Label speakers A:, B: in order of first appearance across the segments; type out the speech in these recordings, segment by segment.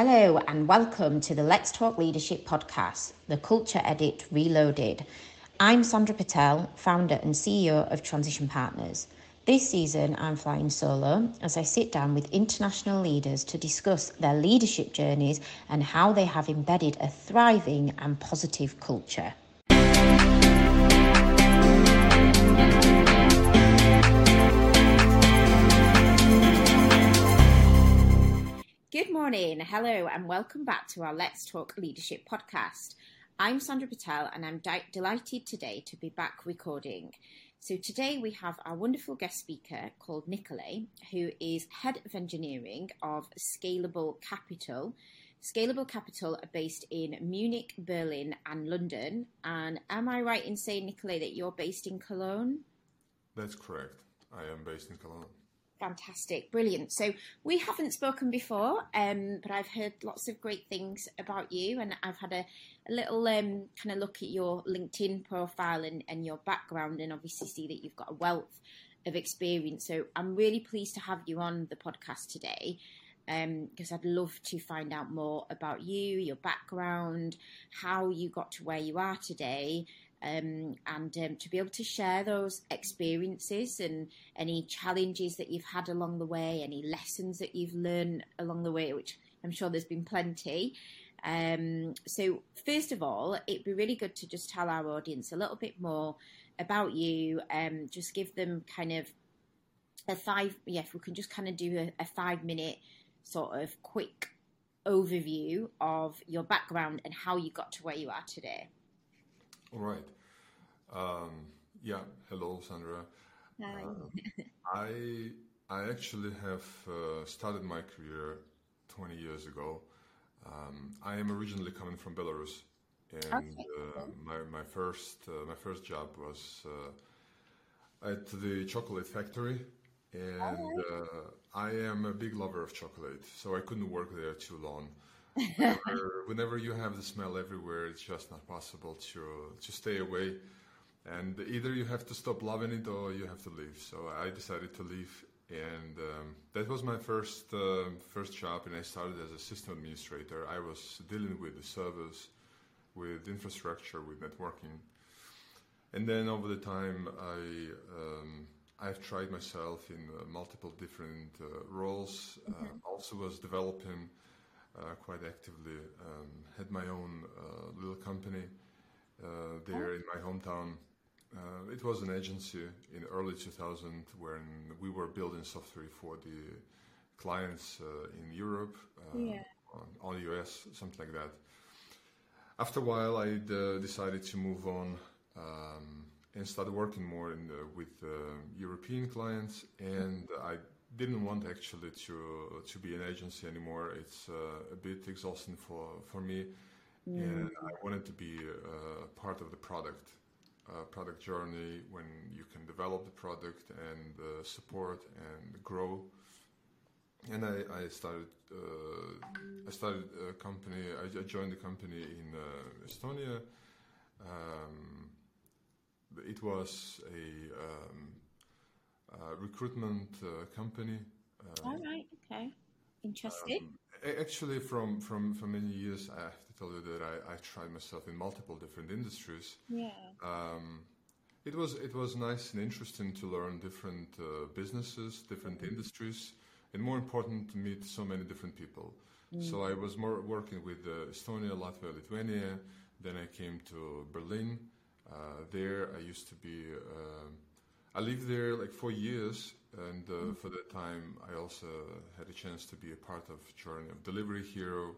A: Hello, and welcome to the Let's Talk Leadership podcast, the Culture Edit Reloaded. I'm Sandra Patel, founder and CEO of Transition Partners. This season, I'm flying solo as I sit down with international leaders to discuss their leadership journeys and how they have embedded a thriving and positive culture. Good morning, hello, and welcome back to our Let's Talk Leadership podcast. I'm Sandra Patel, and I'm di- delighted today to be back recording. So, today we have our wonderful guest speaker called Nikolay, who is Head of Engineering of Scalable Capital. Scalable Capital are based in Munich, Berlin, and London. And am I right in saying, Nikolay, that you're based in Cologne?
B: That's correct. I am based in Cologne.
A: Fantastic, brilliant. So we haven't spoken before, um, but I've heard lots of great things about you, and I've had a, a little um, kind of look at your LinkedIn profile and, and your background, and obviously see that you've got a wealth of experience. So I'm really pleased to have you on the podcast today because um, I'd love to find out more about you, your background, how you got to where you are today, um, and um, to be able to share those experiences and any challenges that you've had along the way, any lessons that you've learned along the way, which I'm sure there's been plenty. Um, so, first of all, it'd be really good to just tell our audience a little bit more about you, um, just give them kind of a five, yeah, if we can just kind of do a, a five minute sort of quick overview of your background and how you got to where you are today.
B: All right. Um, yeah. Hello, Sandra.
A: Hi. Uh,
B: I I actually have uh, started my career 20 years ago. Um, I am originally coming from Belarus, and okay. uh, my my first uh, my first job was uh, at the chocolate factory, and. Uh, I am a big lover of chocolate, so I couldn't work there too long whenever, whenever you have the smell everywhere, it's just not possible to to stay away. And either you have to stop loving it or you have to leave. So I decided to leave, and um, that was my first uh, first job. And I started as a system administrator. I was dealing with the servers, with infrastructure, with networking. And then over the time, I um, I've tried myself in uh, multiple different uh, roles. Mm-hmm. also was developing uh, quite actively. Um, had my own uh, little company uh, there in my hometown. it was an agency in early 2000 when we were building software for the clients in Europe, yeah. on, on US, something like that. After a while, I decided to move on um, and started working more the, with uh, European clients, and I didn't want actually to to be an agency anymore. It's uh, a bit exhausting for for me, mm. and I wanted to be uh, part of the product uh, product journey when you can develop the product and uh, support and grow. And I, I started uh, I started a company. I, joined the company in uh, Estonia. Um, it was a um, uh, recruitment uh, company.
A: Uh, All right. Okay. Interesting. Um,
B: actually, from from for many years, I have to tell you that I, I tried myself in multiple different industries.
A: Yeah.
B: Um, it was it was nice and interesting to learn different uh, businesses, different mm-hmm. industries, and more important to meet so many different people. Mm-hmm. So I was more working with uh, Estonia, Latvia, Lithuania. Then I came to Berlin. Uh, there I used to be um, I lived there like four years, and uh, mm-hmm. for that time, I also had a chance to be a part of Journey of Delivery Hero.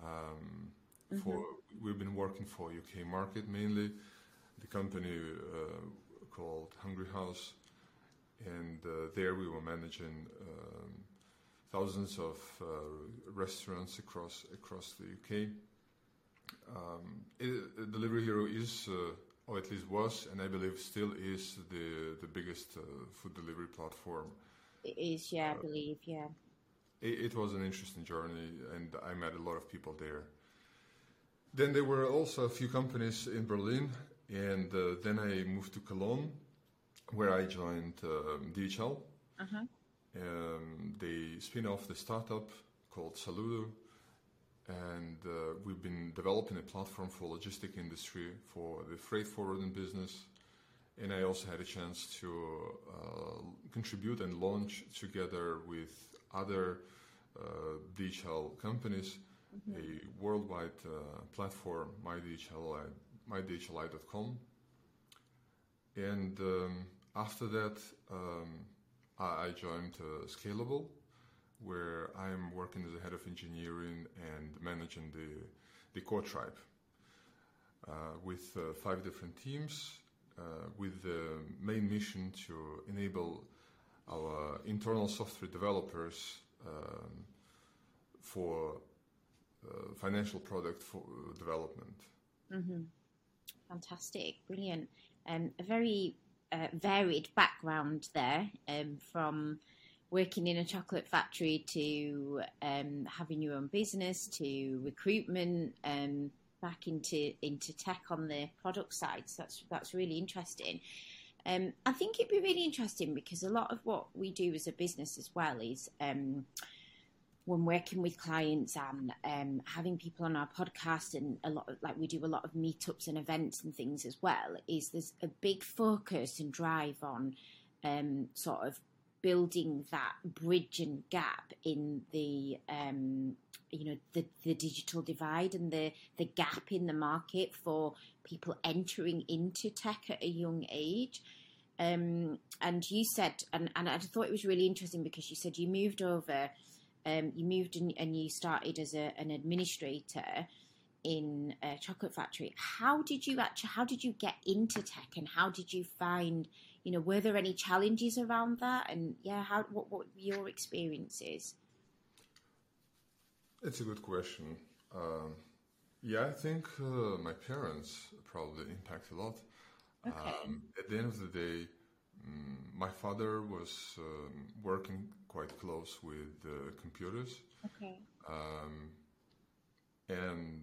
B: Um, mm-hmm. For we've been working for UK market mainly, the company uh, called Hungry House, and uh, there we were managing um, thousands of uh, restaurants across across the UK. Um, it, Delivery Hero is uh, or at least was, and I believe still is the the biggest uh, food delivery platform.
A: It is, yeah, uh, I believe, yeah.
B: It, it, was an interesting journey, and I met a lot of people there. Then there were also a few companies in Berlin, and uh, then I moved to Cologne, where I joined um, DHL. Uh-huh. Um, they spin off the startup called Saloodo, and uh, we've been developing a platform for logistic industry for the freight forwarding business. And I also had a chance to uh, contribute and launch together with other uh, DHL companies mm-hmm. a worldwide uh, platform, MyDHLi, mydhli.com. And um, after that, um, I, I joined uh, Scalable, where I'm working as a head of engineering and managing the, the core tribe uh, with uh, five different teams uh, with the main mission to enable our internal software developers um, for uh, financial product for development.
A: Mm-hmm. Fantastic, brilliant. Um, a very uh, varied background there um, from working in a chocolate factory to um, having your own business to recruitment um, back into into tech on the product side. So that's that's really interesting. Um, I think it'd be really interesting because a lot of what we do as a business as well is um, when working with clients and um, having people on our podcast and a lot of, like we do a lot of meetups and events and things as well is there's a big focus and drive on um, sort of building that bridge and gap in the um, you know the the digital divide and the the gap in the market for people entering into tech at a young age. Um, and you said, and, and I thought it was really interesting because you said you moved over, um, you moved and, and, you started as a, an administrator in a chocolate factory. How did you actually? How did you get into tech, and how did you find you know, were there any challenges around that? And yeah, how what what were your experiences?
B: It's a good question. Um, yeah, I think uh, my parents probably impact a lot. Okay. Um, at the end of the day, um, my father was um, working quite close with uh, computers.
A: Okay.
B: Um, and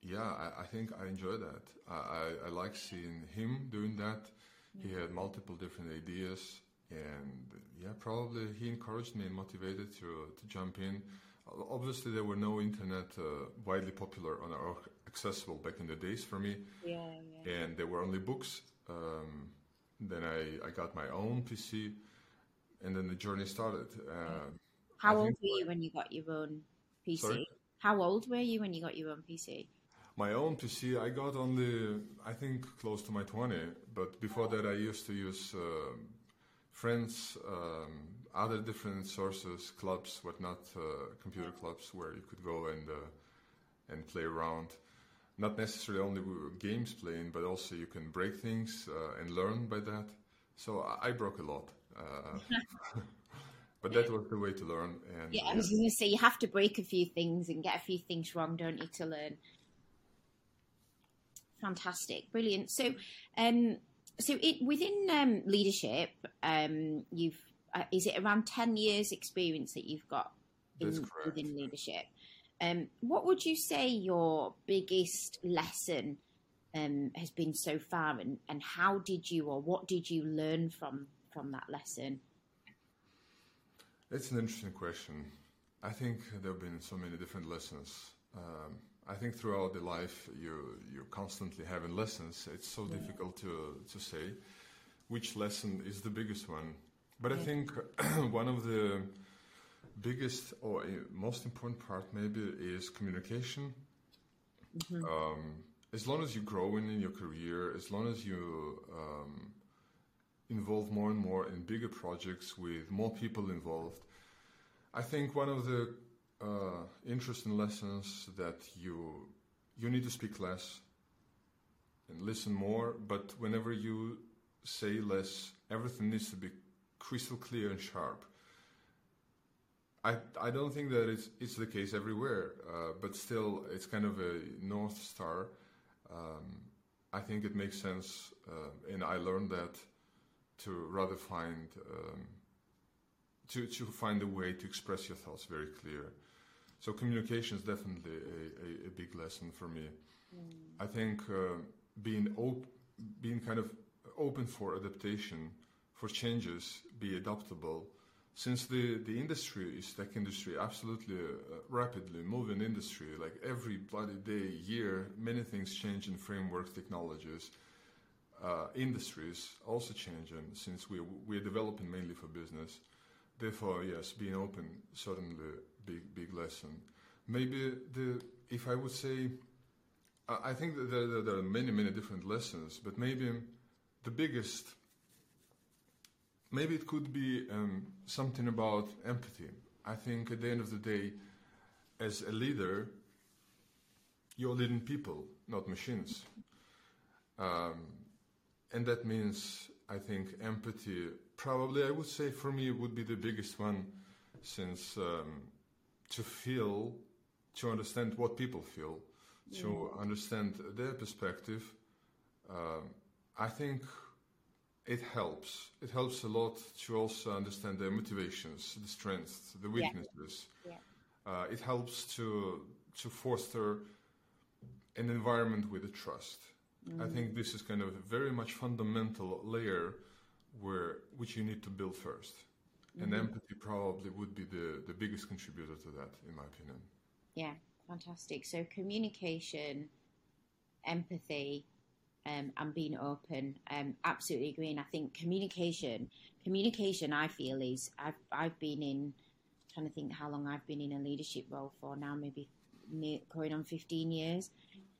B: yeah, I, I, think I enjoy that. I, I, I like seeing him doing that he had multiple different ideas, and yeah, probably he encouraged me and motivated to to jump in. Obviously, there were no internet uh, widely popular or accessible back in the days for me.
A: Yeah, yeah.
B: And there were only books. Um, then I, I got my own PC, and then the journey started. Uh,
A: How old were you when you got your own PC? Sorry? How old were you when you got your own PC?
B: My own PC, I got only, I think, close to my 20. But before that, I used to use uh, friends, um, other different sources, clubs, whatnot, uh, computer clubs where you could go and uh, and play around. Not necessarily only games playing, but also you can break things uh, and learn by that. So I, broke a lot. Uh, but that was the way to learn. And
A: yeah, I was going to say you have to break a few things and get a few things wrong, don't you, to learn? Fantastic, brilliant. So, um, so it within um, leadership, um, you've uh, is it around ten years experience that you've got in, within leadership? Um, what would you say your biggest lesson um, has been so far, and, and how did you or what did you learn from from that lesson?
B: It's an interesting question. I think there have been so many different lessons. Um, I think throughout the life you you constantly having lessons. It's so yeah. difficult to to say which lesson is the biggest one. But yeah. I think one of the biggest or most important part maybe is communication. Mm-hmm. Um, as long as you grow in, in your career, as long as you um, involve more and more in bigger projects with more people involved, I think one of the uh, interesting lessons that you you need to speak less and listen more. But whenever you say less, everything needs to be crystal clear and sharp. I, I don't think that it's, it's the case everywhere, uh, but still, it's kind of a north star. Um, I think it makes sense, uh, and I learned that to rather find um, to to find a way to express your thoughts very clear. So communication is definitely a, a, a big lesson for me. Mm. I think uh, being op- being kind of open for adaptation, for changes, be adaptable, since the, the industry is tech industry, absolutely uh, rapidly moving industry, like every bloody day, year, many things change in frameworks, technologies, uh, industries also changing since we we're developing mainly for business. Therefore, yes, being open certainly big big lesson. Maybe the if I would say, I think that there, there are many many different lessons, but maybe the biggest maybe it could be um, something about empathy. I think at the end of the day, as a leader, you're leading people, not machines. Um, and that means, I think, empathy, probably, I would say for me, would be the biggest one, since um, to feel, to understand what people feel, yeah. to understand their perspective, uh, I think it helps. It helps a lot to also understand their motivations, the strengths, the weaknesses. Yeah. Yeah. Uh, it helps to to foster an environment with a trust. Mm. I think this is kind of a very much fundamental layer where which you need to build 1st mm-hmm. And empathy probably would be the, the biggest contributor to that, in my opinion.
A: Yeah, fantastic. So communication, empathy, um, and being open. Um, absolutely agree. And I think communication, communication, I feel is I've I've been in trying to think how long I've been in a leadership role for now, maybe going on fifteen years.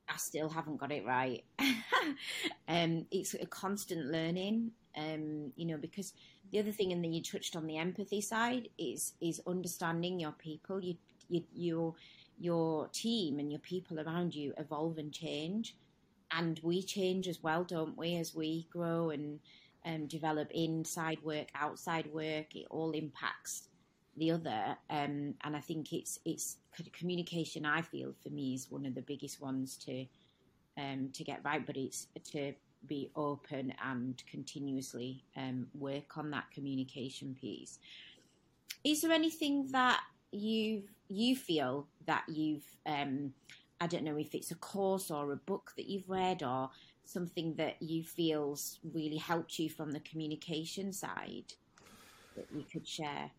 A: I still haven't got it right. um, it's a constant learning, um, you know, because the other thing, and then you touched on the empathy side, is is understanding your people, you, you, your your team and your people around you evolve and change and we change as well, don't we? As we grow and um, develop inside work, outside work, it all impacts the other. Um, and I think it's it's communication. I feel for me is one of the biggest ones to um, to get right, but it's to be open and continuously um, work on that communication piece. Is there anything that you you feel that you've um, I don't know if it's a course or a book that you've read or something that you feels really helped you from the communication side that you could share.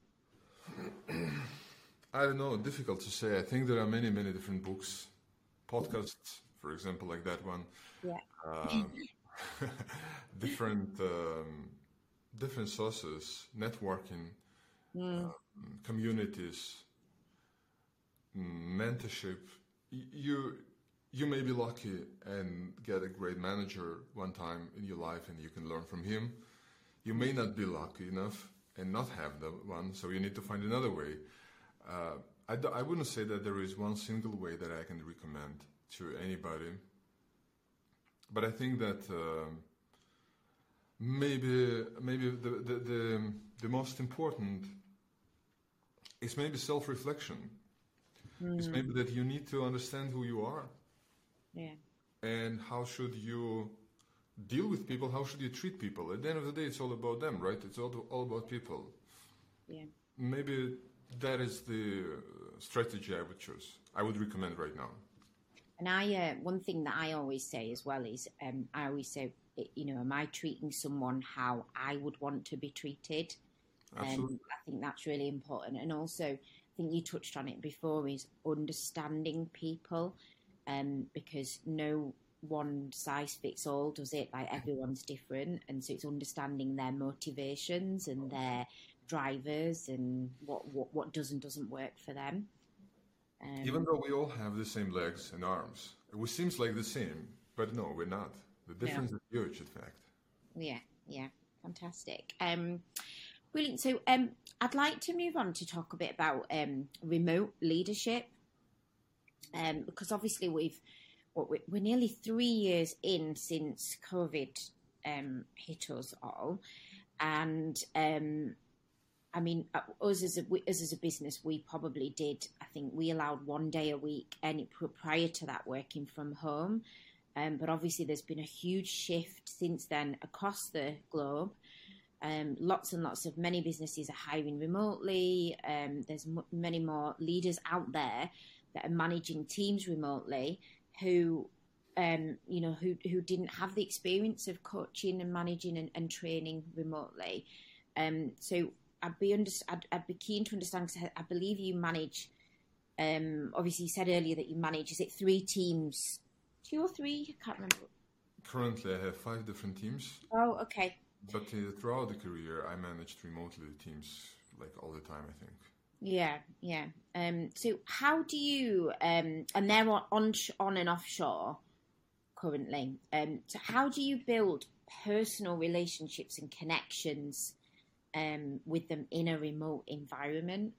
B: I don't know, difficult to say. I think there are many, many different books, podcasts, for example, like that one.
A: Yeah.
B: Um, different um, different sources, networking, mm. um, communities, mentorship you you may be lucky and get a great manager one time in your life and you can learn from him. You may not be lucky enough and not have the one, so you need to find another way. Uh, I d- I wouldn't say that there is one single way that I can recommend to anybody, but I think that uh, maybe maybe the, the, the, the most important is maybe self-reflection Mm. It's maybe that you need to understand who you are.
A: Yeah.
B: And how should you deal with people? How should you treat people? At the end of the day, it's all about them, right? It's all, all about people.
A: Yeah.
B: Maybe that is the strategy I would choose. I would recommend right now.
A: And I, uh, one thing that I always say as well is, um, I always say, you know, am I treating someone how I would want to be treated?
B: Absolutely. Um,
A: I think that's really important. And also, I think you touched on it before is understanding people um, because no one size fits all does it like everyone's different and so it's understanding their motivations and their drivers and what what, what does and doesn't work for them
B: um, even though we all have the same legs and arms it seems like the same but no we're not. The difference is huge in fact.
A: Yeah yeah fantastic. Um Brilliant. So um, I'd like to move on to talk a bit about um, remote leadership, um, because obviously we've we're nearly three years in since COVID um, hit us all, and um, I mean, uh, us as a us as a business, we probably did. I think we allowed one day a week, and prior to that, working from home. Um, but obviously, there's been a huge shift since then across the globe. Um, lots and lots of many businesses are hiring remotely. Um, there's m- many more leaders out there that are managing teams remotely who, um, you know, who who didn't have the experience of coaching and managing and, and training remotely. Um, so I'd be under, I'd, I'd be keen to understand because I believe you manage. Um, obviously, you said earlier that you manage. Is it three teams, two or three? I can't remember.
B: Currently, I have five different teams.
A: Oh, okay.
B: But uh, throughout the career, I managed remotely the teams like all the time. I think.
A: Yeah, yeah. Um, so how do you? Um, and they're on on and offshore currently. Um, so how do you build personal relationships and connections um, with them in a remote environment?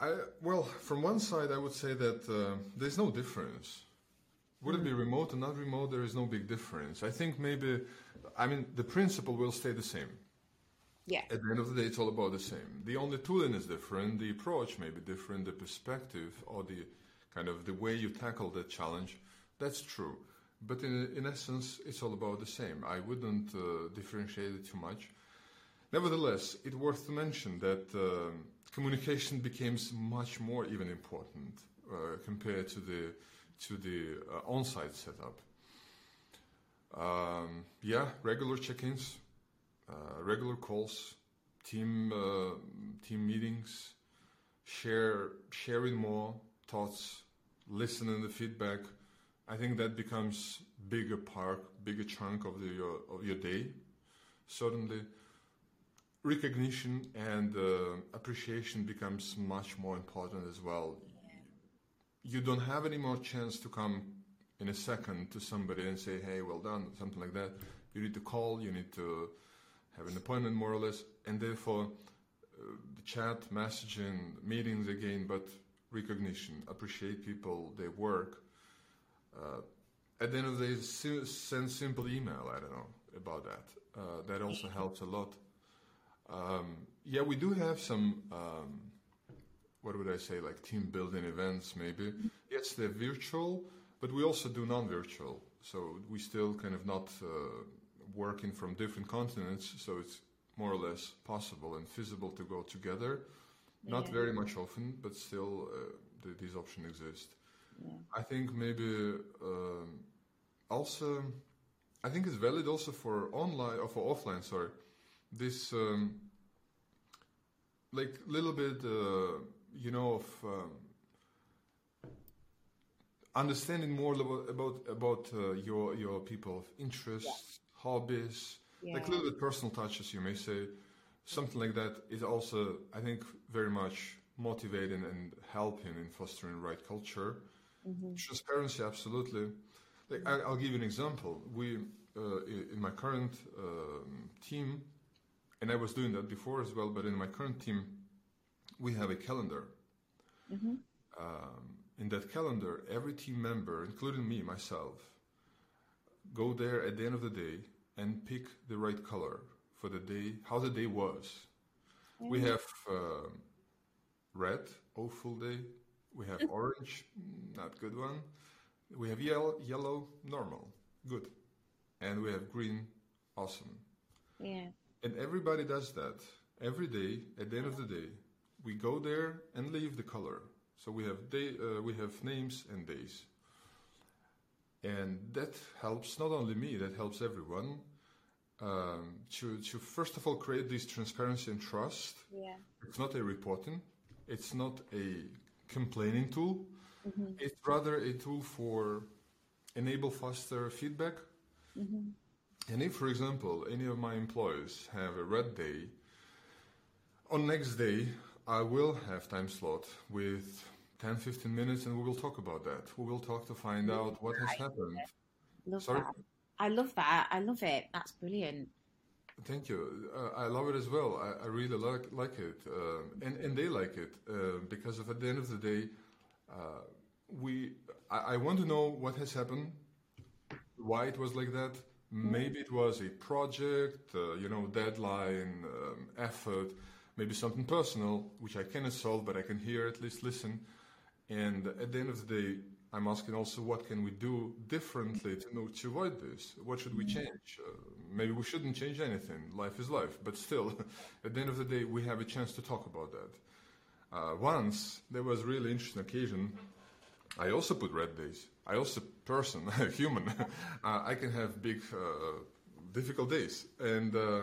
B: I, well, from one side, I would say that uh, there's no difference. Would it be hmm. remote or not remote? There is no big difference. I think maybe, I mean, the principle will stay the same.
A: Yeah.
B: At the end of the day, it's all about the same. The only tooling is different. The approach may be different. The perspective or the kind of the way you tackle the challenge, that's true. But in, in essence, it's all about the same. I wouldn't uh, differentiate it too much. Nevertheless, it's worth to mention that uh, communication becomes much more even important uh, compared to the to the uh, on-site setup. Um, yeah, regular check-ins, uh, regular calls, team uh, team meetings, share sharing more thoughts, listening the feedback. I think that becomes bigger part, bigger chunk of the your, of your day. Certainly, recognition and uh, appreciation becomes much more important as well. You don't have any more chance to come in a second to somebody and say, "Hey, well done," something like that. You need to call. You need to have an appointment more or less, and therefore uh, the chat, messaging, meetings again, but recognition, appreciate people, their work. Uh, at the end of the day, send simple email. I don't know about that. Uh, that also helps a lot. Um, yeah, we do have some. Um, what would I say? Like team building events, maybe. Yes, they're virtual, but we also do non-virtual. So we still kind of not uh, working from different continents, so it's more or less possible and feasible to go together. Yeah. Not very much often, but still, uh, the, these options exist. Yeah. I think maybe um, also, I think it's valid also for online or for offline. Sorry, this um, like little bit, uh, you know, of um, understanding more about about, about uh, your your people of interests, hobbies, yeah. like little bit personal touches, you may say. Something like that is also, I think, very much motivating and helping in fostering right culture. Mm-hmm. Transparency, absolutely. Like I, will give you an example. We, uh, in my current um, team, and I was doing that before as well, but in my current team, we have a calendar. Mm-hmm. Um, in that calendar, every team member, including me, myself, go there at the end of the day and pick the right color for the day, how the day was. Mm-hmm. We have uh, red, awful day. We have orange, not good one. We have yellow, yellow, normal, good. And we have green, awesome.
A: Yeah.
B: And everybody does that every day. At the end of the day, we go there and leave the color. So we have day, uh, we have names and days and that helps not only me, that helps everyone um, to to first of all create this transparency and trust.
A: Yeah.
B: It's not a reporting, it's not a complaining tool. Mm-hmm. It's rather a tool for enable faster feedback. Mm-hmm. And if, for example, any of my employees have a red day, on next day I will have time slot with 10, 15 minutes and we will talk about that. We will talk to find out what has happened.
A: Love Sorry? That. I love that. I love it. That's brilliant.
B: Thank you. Uh, I love it as well. I, I really like like it, uh, and and they like it uh, because at the end of the day, uh, we I, I, want to know what has happened, why it was like that. Mm-hmm. Maybe it was a project, uh, you know, deadline, um, effort, maybe something personal which I cannot solve, but I can hear at least listen. And at the end of the day, I'm asking also what can we do differently to, know, to avoid this? What should we mm-hmm. change? Uh, maybe we shouldn't change anything. Life is life. But still, at the end of the day, we have a chance to talk about that. Uh, once, there was a really interesting occasion. I also put red days. I also, person, human, uh, I can have big, uh, difficult days. And uh,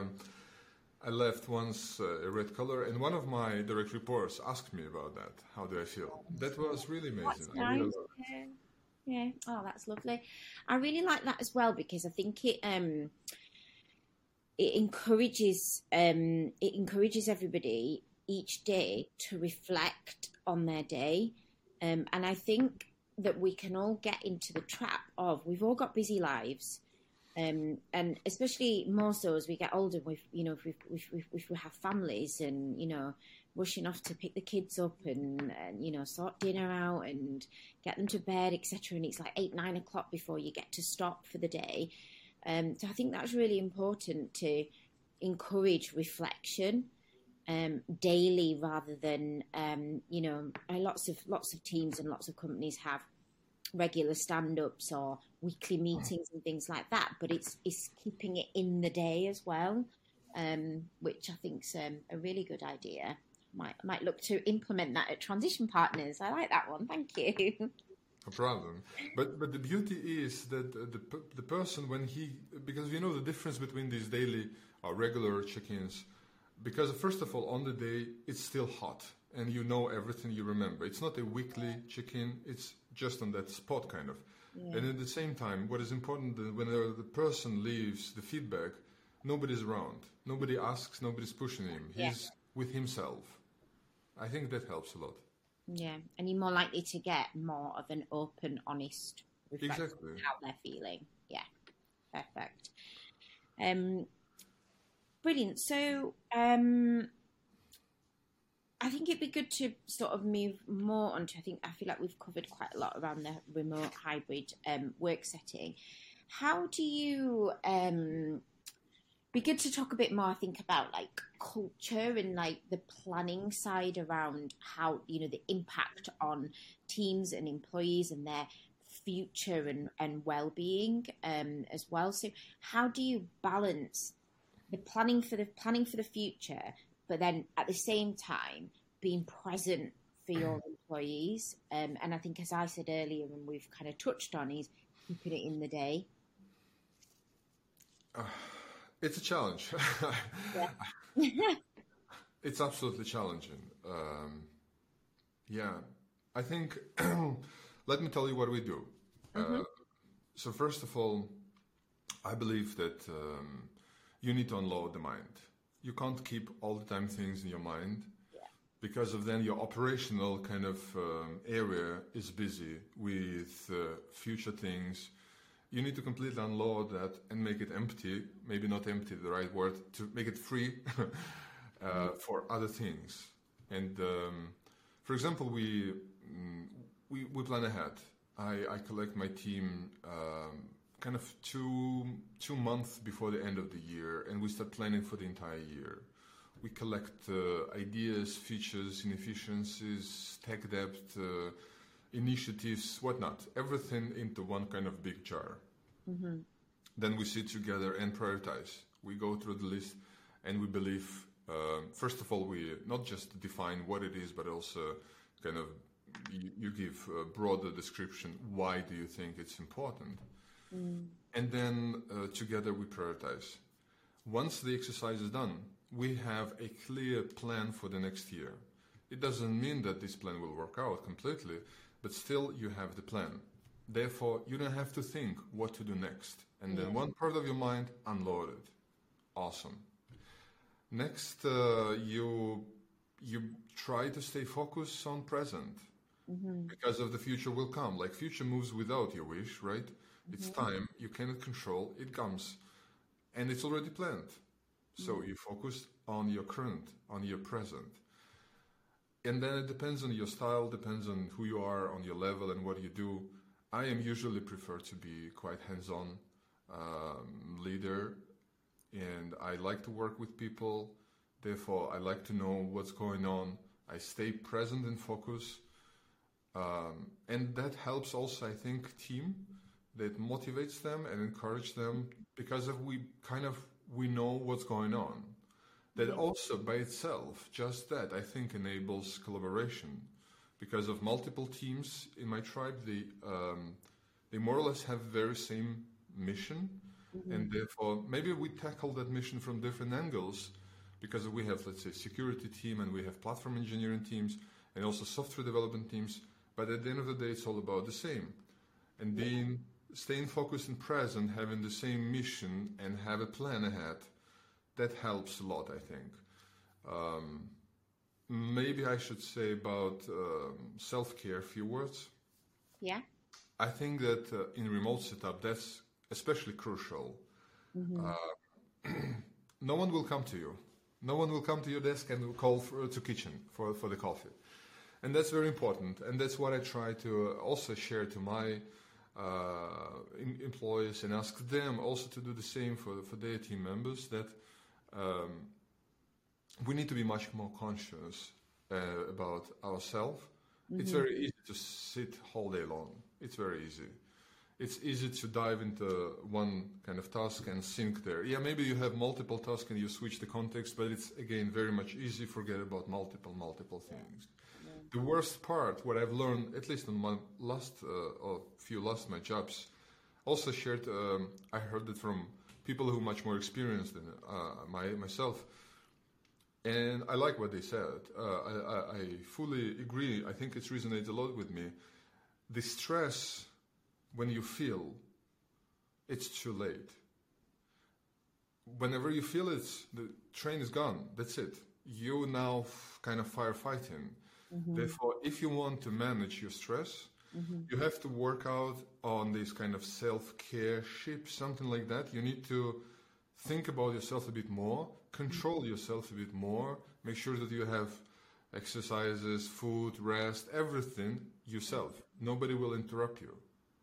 B: I left once uh, a red color, and one of my direct reports asked me about that. How do I feel? That was really amazing.
A: That's nice. Yeah. Oh, that's lovely. I really like that as well because I think it um it encourages um it encourages everybody each day to reflect on their day. Um, and I think that we can all get into the trap of we've all got busy lives um, and especially more so as we get older, with you know, if we, if, we, if we have families and you know, rushing off to pick the kids up and, and you know, sort dinner out and get them to bed, etc. And it's like eight, nine o'clock before you get to stop for the day. Um, so I think that's really important to encourage reflection um, daily rather than um, you know, lots of lots of teams and lots of companies have regular stand-ups or weekly meetings and things like that. But it's it's keeping it in the day as well, um, which I think's um, a really good idea. Might might look to implement that at Transition Partners. I like that one. Thank you.
B: No problem. But but the beauty is that uh, the the person when he because you know the difference between these daily or regular check-ins because first of all on the day it's still hot and you know everything you remember. It's not a weekly check-in. It's just on that spot, kind of. Yeah. And at the same time, what is important that when the person leaves the feedback, nobody's around. Nobody asks, nobody's pushing him. He's yeah. with himself. I think that helps a lot.
A: Yeah, and you're more likely to get more of an open, honest reflection exactly. how they're feeling. Yeah, perfect. Um, brilliant. So, um, I think it'd be good to sort of move more onto. I think I feel like we've covered quite a lot around the remote hybrid um, work setting. How do you? Um, be good to talk a bit more. I think about like culture and like the planning side around how you know the impact on teams and employees and their future and, and well-being um, as well. So, how do you balance the planning for the planning for the future but then at the same time being present for your employees. Um, and I think, as I said earlier, and we've kind of touched on, is keeping it in the day.
B: It's a challenge. it's absolutely challenging. Um, yeah, I think. let me tell you what we do. Mm-hmm. Uh, so first of all, I believe that um, you need to unload the mind you can't keep all the time things in your mind yeah. because of then your operational kind of um, area is busy with uh, future things you need to completely unload that and make it empty maybe not empty the right word to make it free uh, for other things and um, for example we, mm, we we plan ahead i, I collect my team um, kind of two two months before the end of the year, and we start planning for the entire year. We collect uh, ideas, features, inefficiencies, tech debt, uh, initiatives, whatnot, everything into one kind of big jar. Mm-hmm. Then we sit together and prioritize. We go through the list, and we believe, uh, first of all, we not just define what it is, but also kind of you, you give a broader description. Why do you think it's important? Mm. And then uh, together we prioritize. Once the exercise is done, we have a clear plan for the next year. It doesn't mean that this plan will work out completely, but still you have the plan. Therefore, you don't have to think what to do next. And then one part of your mind unloaded. Awesome. Next, uh, you you try to stay focused on present mm-hmm. because of the future will come. Like future moves without your wish, right? It's mm-hmm. time you cannot control. It comes, and it's already planned. So mm-hmm. you focus on your current, on your present, and then it depends on your style, depends on who you are, on your level, and what you do. I am usually prefer to be quite hands-on um, leader, and I like to work with people. Therefore, I like to know what's going on. I stay present and focus, um, and that helps also, I think, team that motivates them and encourages them because we kind of we know what's going on that also by itself just that i think enables collaboration because of multiple teams in my tribe they um, they more or less have very same mission mm-hmm. and therefore maybe we tackle that mission from different angles because we have, let's say, security team and we have platform engineering teams and also software development teams. But at the end of the day, it's all about the same. And being staying focused and present, having the same mission and have a plan ahead, that helps a lot, I think. Um, maybe I should say about um, self-care a few words.
A: Yeah.
B: I think that uh, in remote setup, that's especially crucial. Mm-hmm. Uh, no one will come to you. No one will come to your desk and call for, to kitchen for, for the coffee. And that's very important. And that's what I try to uh, also share to my uh, employees and ask them also to do the same for, for their team members that um, we need to be much more conscious uh, about ourselves. Mm-hmm. It's very easy to sit all day long. It's very easy. It's easy to dive into one kind of task and sink there. Yeah, maybe you have multiple tasks and you switch the context, but it's again very much easy to forget about multiple, multiple things. Yeah. The worst part, what I've learned, at least in my last uh, or few last my jobs, also shared. Um, I heard it from people who are much more experienced than uh, my myself and I like what they said. Uh, I, I, fully agree. I think it resonates a lot with me. The stress when you feel it's too late. Whenever you feel it, the train is gone. That's it. You now f- kind of firefighting. Mm-hmm. Therefore, if you want to manage your stress, mm-hmm. you have to work out on this kind of self care ship, something like that. You need to think about yourself a bit more, control yourself a bit more, make sure that you have exercises, food, rest, everything yourself. Nobody will interrupt you.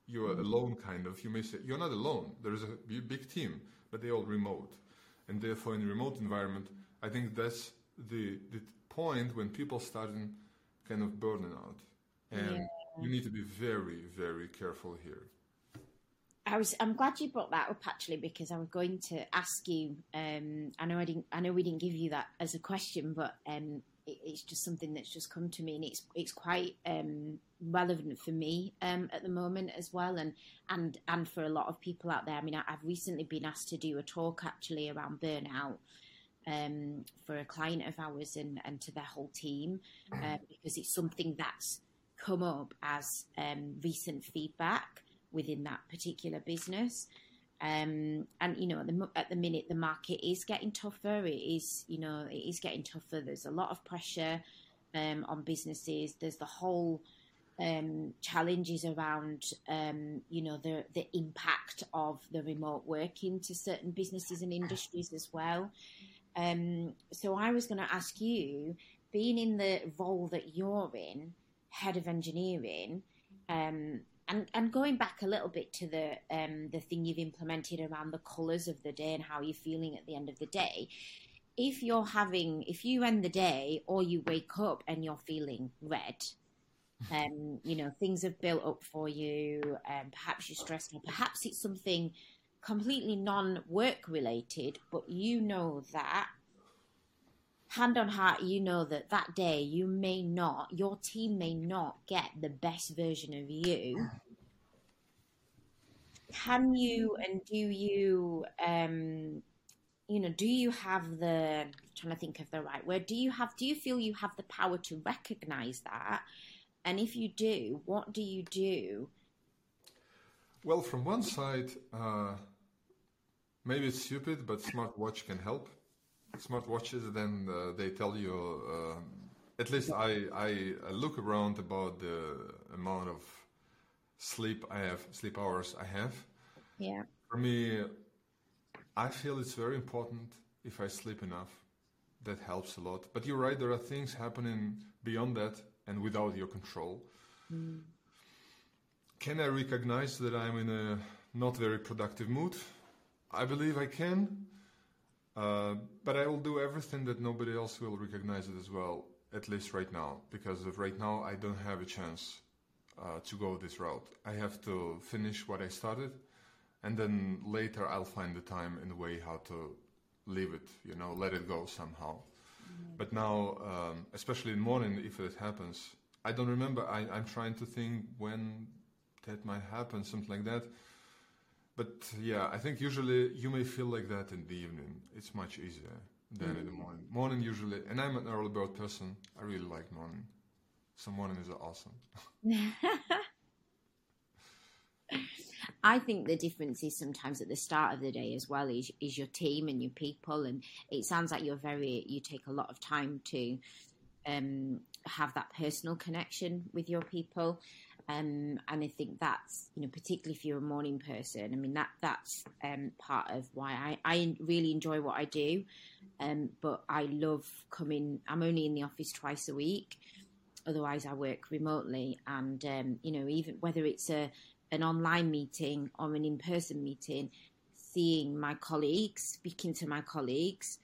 B: You are alone, kind of. You may say, you're not alone. There is a big team, but they're all remote. And therefore, in a remote environment, I think that's the, the point when people start kind of burning out. And yeah. You need to be very, very careful here.
A: I was. I'm glad you brought that up actually because I was going to ask you. Um, I know I didn't. I know we didn't give you that as a question, but um, it, it's just something that's just come to me, and it's it's quite um, relevant for me um, at the moment as well, and and and for a lot of people out there. I mean, I, have recently been asked to do a talk actually around burnout. Um, for a client of ours and, and to their whole team, uh, because it's something that's come up as um, recent feedback within that particular business. Um, and you know, at the, at the minute, the market is getting tougher. It is, you know, it is getting tougher. There's a lot of pressure um, on businesses. There's the whole um, challenges around, um, you know, the the impact of the remote working to certain businesses and industries as well. Um, so I was going to ask you, being in the role that you're in, head of engineering, um, and and going back a little bit to the um, the thing you've implemented around the colours of the day and how you're feeling at the end of the day. If you're having, if you end the day or you wake up and you're feeling red, um, you know things have built up for you, um, perhaps you're stressed, or perhaps it's something completely non-work related, but you know that hand on heart, you know that that day you may not, your team may not get the best version of you. Can you and do you, um, you know, do you have the, I'm trying to think of the right word, do you have, do you feel you have the power to recognize that? And if you do, what do you do?
B: Well, from one side, uh, maybe it's stupid, but smartwatch can help smartwatches, then uh, they tell you. Uh, at least I I look around about the amount of sleep I have, sleep hours I have.
A: Yeah.
B: For me, I feel it's very important if I sleep enough. That helps a lot. But you're right. There are things happening beyond that and without your control. Mm. Can I recognize that I'm in a not very productive mood? I believe I can. Uh, but I will do everything that nobody else will recognize it as well, at least right now, because of right now I don't have a chance uh, to go this route. I have to finish what I started, and then later I'll find the time and the way how to leave it, you know, let it go somehow. Mm-hmm. But now, um, especially in morning, if it happens, I don't remember. I, I'm trying to think when that might happen, something like that. But yeah, I think usually you may feel like that in the evening. It's much easier. than mm. in the mm. morning. Morning usually, and I'm an early bird person. I really like morning. So morning is awesome.
A: I think the difference is sometimes at the start of the day as well is is your team and your people, and it sounds like you're very you take a lot of time to um, have that personal connection with your people. Um, and I think that's you know particularly if you're a morning person. I mean that that's um, part of why I, I really enjoy what I do. Um, but I love coming. I'm only in the office twice a week. Otherwise, I work remotely, and um, you know even whether it's a an online meeting or an in person meeting, seeing my colleagues, speaking to my colleagues.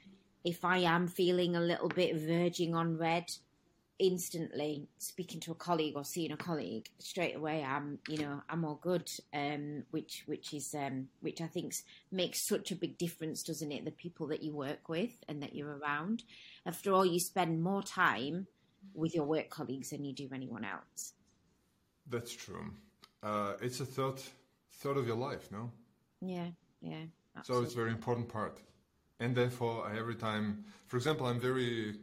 A: If I am feeling a little bit verging on red, instantly speaking to a colleague or seeing a colleague straight away i'm you know i'm all good um, which which is um, which i think makes such a big difference doesn't it the people that you work with and that you're around after all you spend more time with your work colleagues than you do anyone else
B: that's true uh, it's a third third of your life, no?
A: Yeah, yeah.
B: Absolutely. So it's a very important part, and therefore, I, every time, for example, I'm very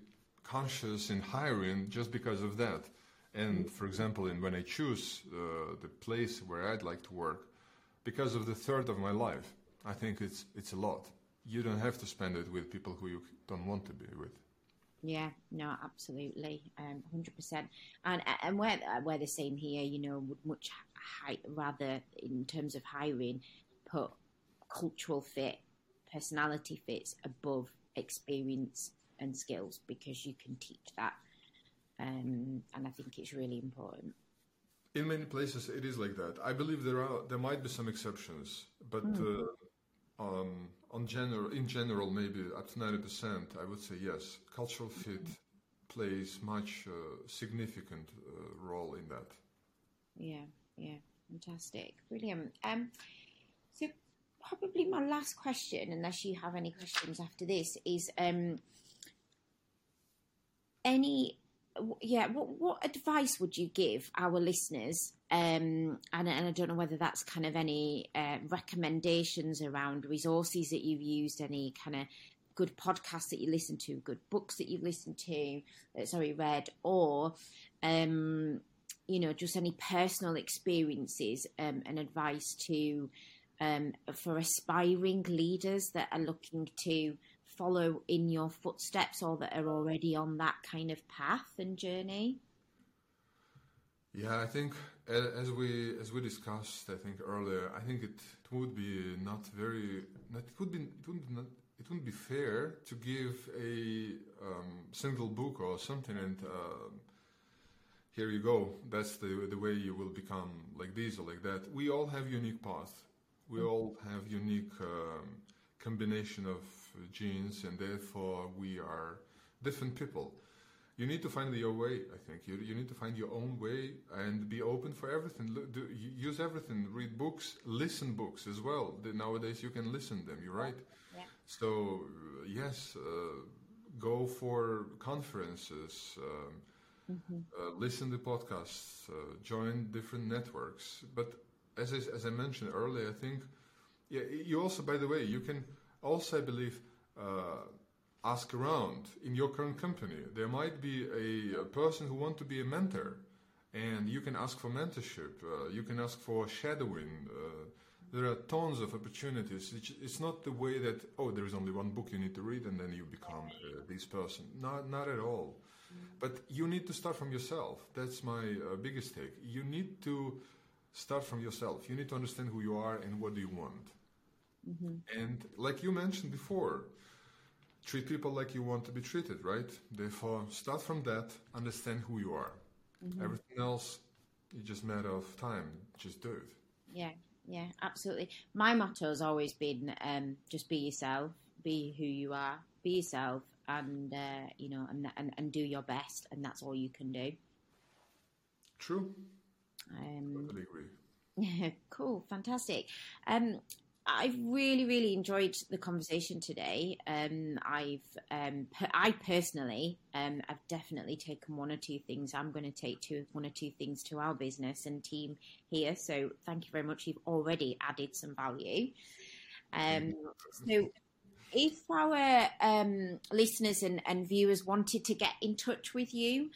B: conscious in hiring just because of that. And for example, in when I choose uh, the place where I'd like to work, because of the third of my life, I think it's it's a lot. You don't have to spend it with people who you don't want to be with.
A: Yeah, no, absolutely, um, hundred percent. And and we're we're the same here. You know, would much high, rather in terms of hiring, put cultural fit, personality fits above experience and skills because you can teach that. Um, and I think it's really important.
B: In many places, it is like that. I believe there are there might be some exceptions, but mm. uh, um, on general, in general, maybe up to ninety percent, I would say yes. Cultural fit mm. plays much uh, significant uh, role in that.
A: Yeah, yeah, fantastic, brilliant. Um, so probably my last question, unless you have any questions after this, is um, any yeah what what advice would you give our listeners? Um, and, and I don't know whether that's kind of any uh, recommendations around resources that you've used any kind of good podcasts that you listen to good books that you've listened to uh, sorry read or um, you know, just any personal experiences um, and advice to um, for aspiring leaders that are looking to follow in your footsteps or that are already on that kind of path and journey?
B: Yeah, I think as we as we discussed, I think earlier, I think it, it would be not very, not, it would be it would not it wouldn't be fair to give a um, single book or something and. Uh, here you go. That's the the way you will become like this or like that. We all have unique paths. We mm-hmm. all have unique um, combination of genes, and therefore we are different people. You need to find your way. I think you you need to find your own way and be open for everything. do, use everything. Read books, listen books as well. nowadays you can listen them. You're right. Yeah. So yes, uh, go for conferences. Um, mm-hmm. uh, listen to podcasts, uh, join different networks. But as I, as I mentioned earlier, I think yeah, you also, by the way, you can also, I believe, uh, ask around in your current company. There might be a, a person who want to be a mentor, and you can ask for mentorship. Uh, you can ask for shadowing. Uh, there are tons of opportunities. It's not the way that oh, there is only one book you need to read and then you become uh, this person. Not not at all. But you need to start from yourself. That's my uh, biggest take. You need to start from yourself. You need to understand who you are and what do you want. Mm-hmm. And like you mentioned before, treat people like you want to be treated, right? Therefore, start from that, understand who you are. Mm-hmm. Everything else, it's just a matter of time. Just do it.
A: Yeah, yeah, absolutely. My motto has always been um, just be yourself, be who you are, be yourself, and uh, you know and, and and do your best and that's all you can do
B: true um, totally
A: agree cool fantastic um I've really, really enjoyed the conversation today. Um, I've, um, per- I personally, um, have definitely taken one or two things. I'm going to take two, one or two things to our business and team here. So thank you very much. You've already added some value. Um, so if our um, listeners and, and viewers wanted to get in touch with you,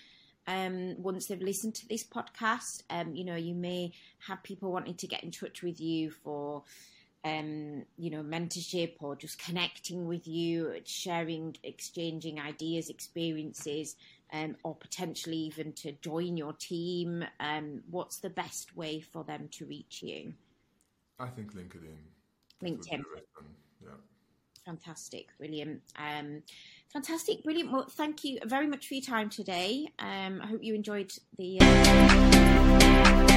A: um, once they've listened to this podcast. Um, you know, you may have people wanting to get in touch with you for, um, you know, mentorship or just connecting with you, sharing, exchanging ideas, experiences, um, or potentially even to join your team. Um, what's the best way for them to reach you?
B: I think LinkedIn.
A: LinkedIn. Yeah. Fantastic, brilliant. Um, fantastic, brilliant. Well, thank you very much for your time today. Um, I hope you enjoyed the. Uh...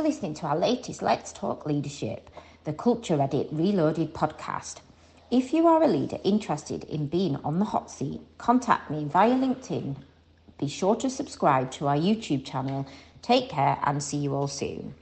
A: for listening to our latest Let's Talk Leadership, the Culture Edit Reloaded podcast. If you are a leader interested in being on the hot seat, contact me via LinkedIn be sure to subscribe to our YouTube channel. Take care and see you all soon.